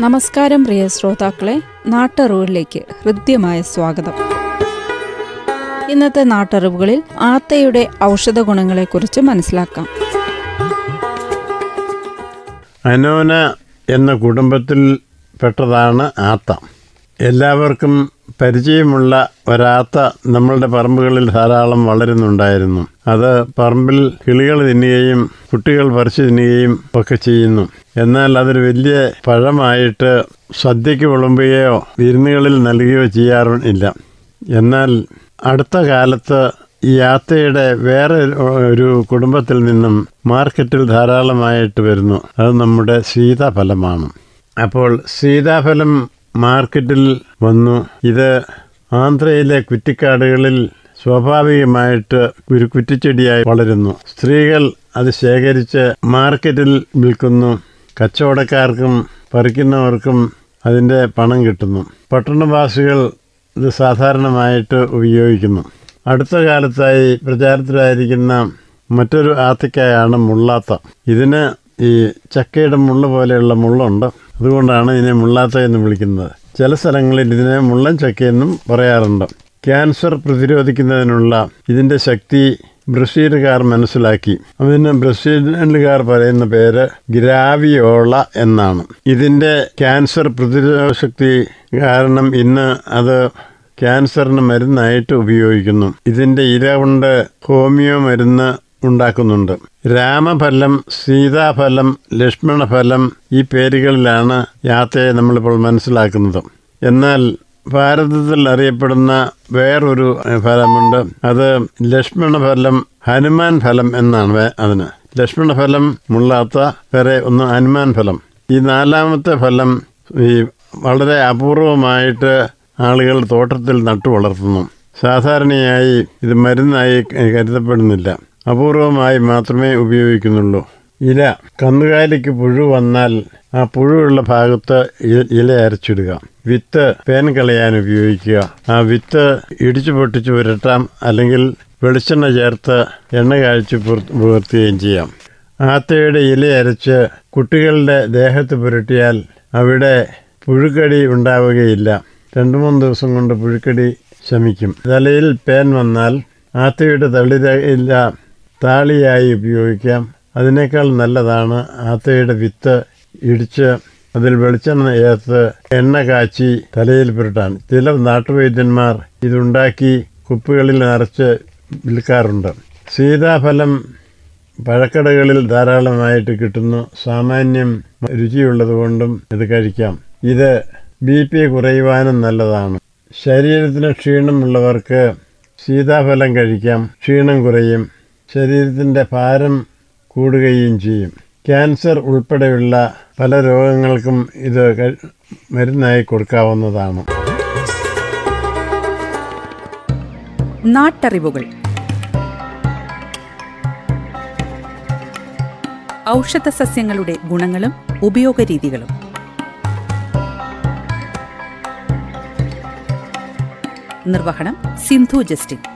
നമസ്കാരം പ്രിയ ശ്രോതാക്കളെ നാട്ടറിവുകളിലേക്ക് ഹൃദ്യമായ സ്വാഗതം. ഇന്നത്തെ നാട്ടറിവുകളിൽ ആത്തയുടെ ഔഷധ ഗുണങ്ങളെക്കുറിച്ച് മനസ്സിലാക്കാം. അനോന എന്ന കുടുംബത്തിൽ പെട്ടതാണ് ആത്ത എല്ലാവർക്കും പരിചയമുള്ള ഒരാത്ത നമ്മളുടെ പറമ്പുകളിൽ ധാരാളം വളരുന്നുണ്ടായിരുന്നു. അത് പറമ്പിൽ കിളികൾ തിന്നുകയും കുട്ടികൾ പറിച്ചു തിന്നുകയും ഒക്കെ ചെയ്യുന്നു. എന്നാൽ അതൊരു വലിയ പഴമായിട്ട് സദ്യയ്ക്ക് വിളമ്പുകയോ വിരുന്നുകളിൽ നൽകുകയോ ചെയ്യാറില്ല. എന്നാൽ അടുത്ത കാലത്ത് ഈ ആത്തയുടെ വേറെ ഒരു കുടുംബത്തിൽ നിന്നും മാർക്കറ്റിൽ ധാരാളമായിട്ട് വരുന്നു. അത് നമ്മുടെ സീതാഫലമാണ്. അപ്പോൾ സീതാഫലം മാർക്കറ്റിൽ വന്നു. ഇത് ആന്ധ്രയിലെ കുറ്റിക്കാടുകളിൽ സ്വാഭാവികമായിട്ട് ഒരു കുറ്റിച്ചെടിയായി വളരുന്നു. സ്ത്രീകൾ അത് ശേഖരിച്ച് മാർക്കറ്റിൽ വിൽക്കുന്നു. കച്ചവടക്കാർക്കും പറിക്കുന്നവർക്കും അതിന്റെ പണം കിട്ടുന്നു. പട്ടണവാസികൾ ഇത് സാധാരണമായിട്ട് ഉപയോഗിക്കുന്നു. അടുത്ത കാലത്തായി പ്രചാരത്തിലായിരിക്കുന്ന മറ്റൊരു ആത്തിക്കായാണ് മുള്ളാത്ത. ഇതിന് ഈ ചക്കയുടെ മുള്ള പോലെയുള്ള മുള്ളുണ്ട്. അതുകൊണ്ടാണ് ഇതിനെ മുള്ളാത്ത എന്ന് വിളിക്കുന്നത്. ചില സ്ഥലങ്ങളിൽ ഇതിനെ മുള്ളൻ ചക്കയെന്നും പറയാറുണ്ട്. ക്യാൻസർ പ്രതിരോധിക്കുന്നതിനുള്ള ഇതിന്റെ ശക്തി ബ്രസീലുകാർ മനസ്സിലാക്കി. അതിന് ബ്രസീലുകാർ പറയുന്ന പേര് ഗ്രാവിയോള എന്നാണ്. ഇതിന്റെ ക്യാൻസർ പ്രതിരോധ ശക്തി കാരണം ഇന്ന് അത് ക്യാൻസറിന് മരുന്നായിട്ട് ഉപയോഗിക്കുന്നു. ഇതിന്റെ ഇല കൊണ്ട് ഹോമിയോ മരുന്ന് ഉണ്ടാക്കുന്നുണ്ട്. രാമഫലം സീതാഫലം ലക്ഷ്മണഫലം ഈ പേരുകളിലാണ് യാത്രയെ നമ്മളിപ്പോൾ മനസ്സിലാക്കുന്നത്. എന്നാൽ ഭാരതത്തിൽ അറിയപ്പെടുന്ന വേറൊരു ഫലമുണ്ട്. അത് ലക്ഷ്മണഫലം ഹനുമാൻ ഫലം എന്നാണ് അതിന്. ലക്ഷ്മണഫലം മുള്ളാത്ത വരെ ഒന്ന് ഹനുമാൻ ഫലം ഈ നാലാമത്തെ ഫലം ഈ വളരെ അപൂർവമായിട്ട് ആളുകൾ തോട്ടത്തിൽ നട്ടു വളർത്തുന്നു സാധാരണയായി ഇത് മരുന്നായി കരുതപ്പെടുന്നില്ല. അപൂർവമായി മാത്രമേ ഉപയോഗിക്കുന്നുള്ളൂ. ഇല. കന്നുകാലിക്ക് പുഴു വന്നാൽ ആ പുഴുവുള്ള ഭാഗത്ത് ഇല അരച്ചിടുക. വിത്ത് പേൻ കളയാൻ ഉപയോഗിക്കുക. ആ വിത്ത് ഇടിച്ചു പൊട്ടിച്ച് പുരട്ടാം അല്ലെങ്കിൽ വെളിച്ചെണ്ണ ചേർത്ത് എണ്ണ കാഴ്ച പുലർത്തുകയും ചെയ്യാം. ആത്തയുടെ ഇല അരച്ച് കുട്ടികളുടെ ദേഹത്ത് പുരട്ടിയാൽ അവിടെ പുഴുക്കടി ഉണ്ടാവുകയില്ല. രണ്ട് മൂന്ന് ദിവസം കൊണ്ട് പുഴുക്കടി ശമിക്കും. തലയിൽ പേൻ വന്നാൽ ആത്തയുടെ തളിരയില്ല താളിയായി ഉപയോഗിക്കാം. അതിനേക്കാൾ നല്ലതാണ് ആത്തയുടെ വിത്ത് ഇടിച്ച് അതിൽ വെളിച്ചെണ്ണ ചേർത്ത് എണ്ണ കാച്ചി തലയിൽ പുരട്ടാൻ. ചില നാട്ടുവൈദ്യന്മാർ ഇതുണ്ടാക്കി കുപ്പികളിൽ നിറച്ച് വിൽക്കാറുണ്ട്. സീതാഫലം പഴക്കടകളിൽ ധാരാളമായിട്ട് കിട്ടുന്നു. സാമാന്യം രുചിയുള്ളതുകൊണ്ടും ഇത് കഴിക്കാം. ഇത് ബി പി കുറയുവാനും നല്ലതാണ്. ശരീരത്തിന് ക്ഷീണമുള്ളവർക്ക് സീതാഫലം കഴിക്കാം. ക്ഷീണം കുറയും. ശരീരത്തിന്റെ ഭാരം കൂടുകയും ചെയ്യും. ക്യാൻസർ ഉൾപ്പെടെയുള്ള പല രോഗങ്ങൾക്കും ഇത് മരുന്നായി കൊടുക്കാവുന്നതാണ്. നാട്ടറിവുകൾ. ഔഷധ സസ്യങ്ങളുടെ ഗുണങ്ങളും ഉപയോഗരീതികളും. നിർവഹണം സിന്ധു ജസ്റ്റിൻ.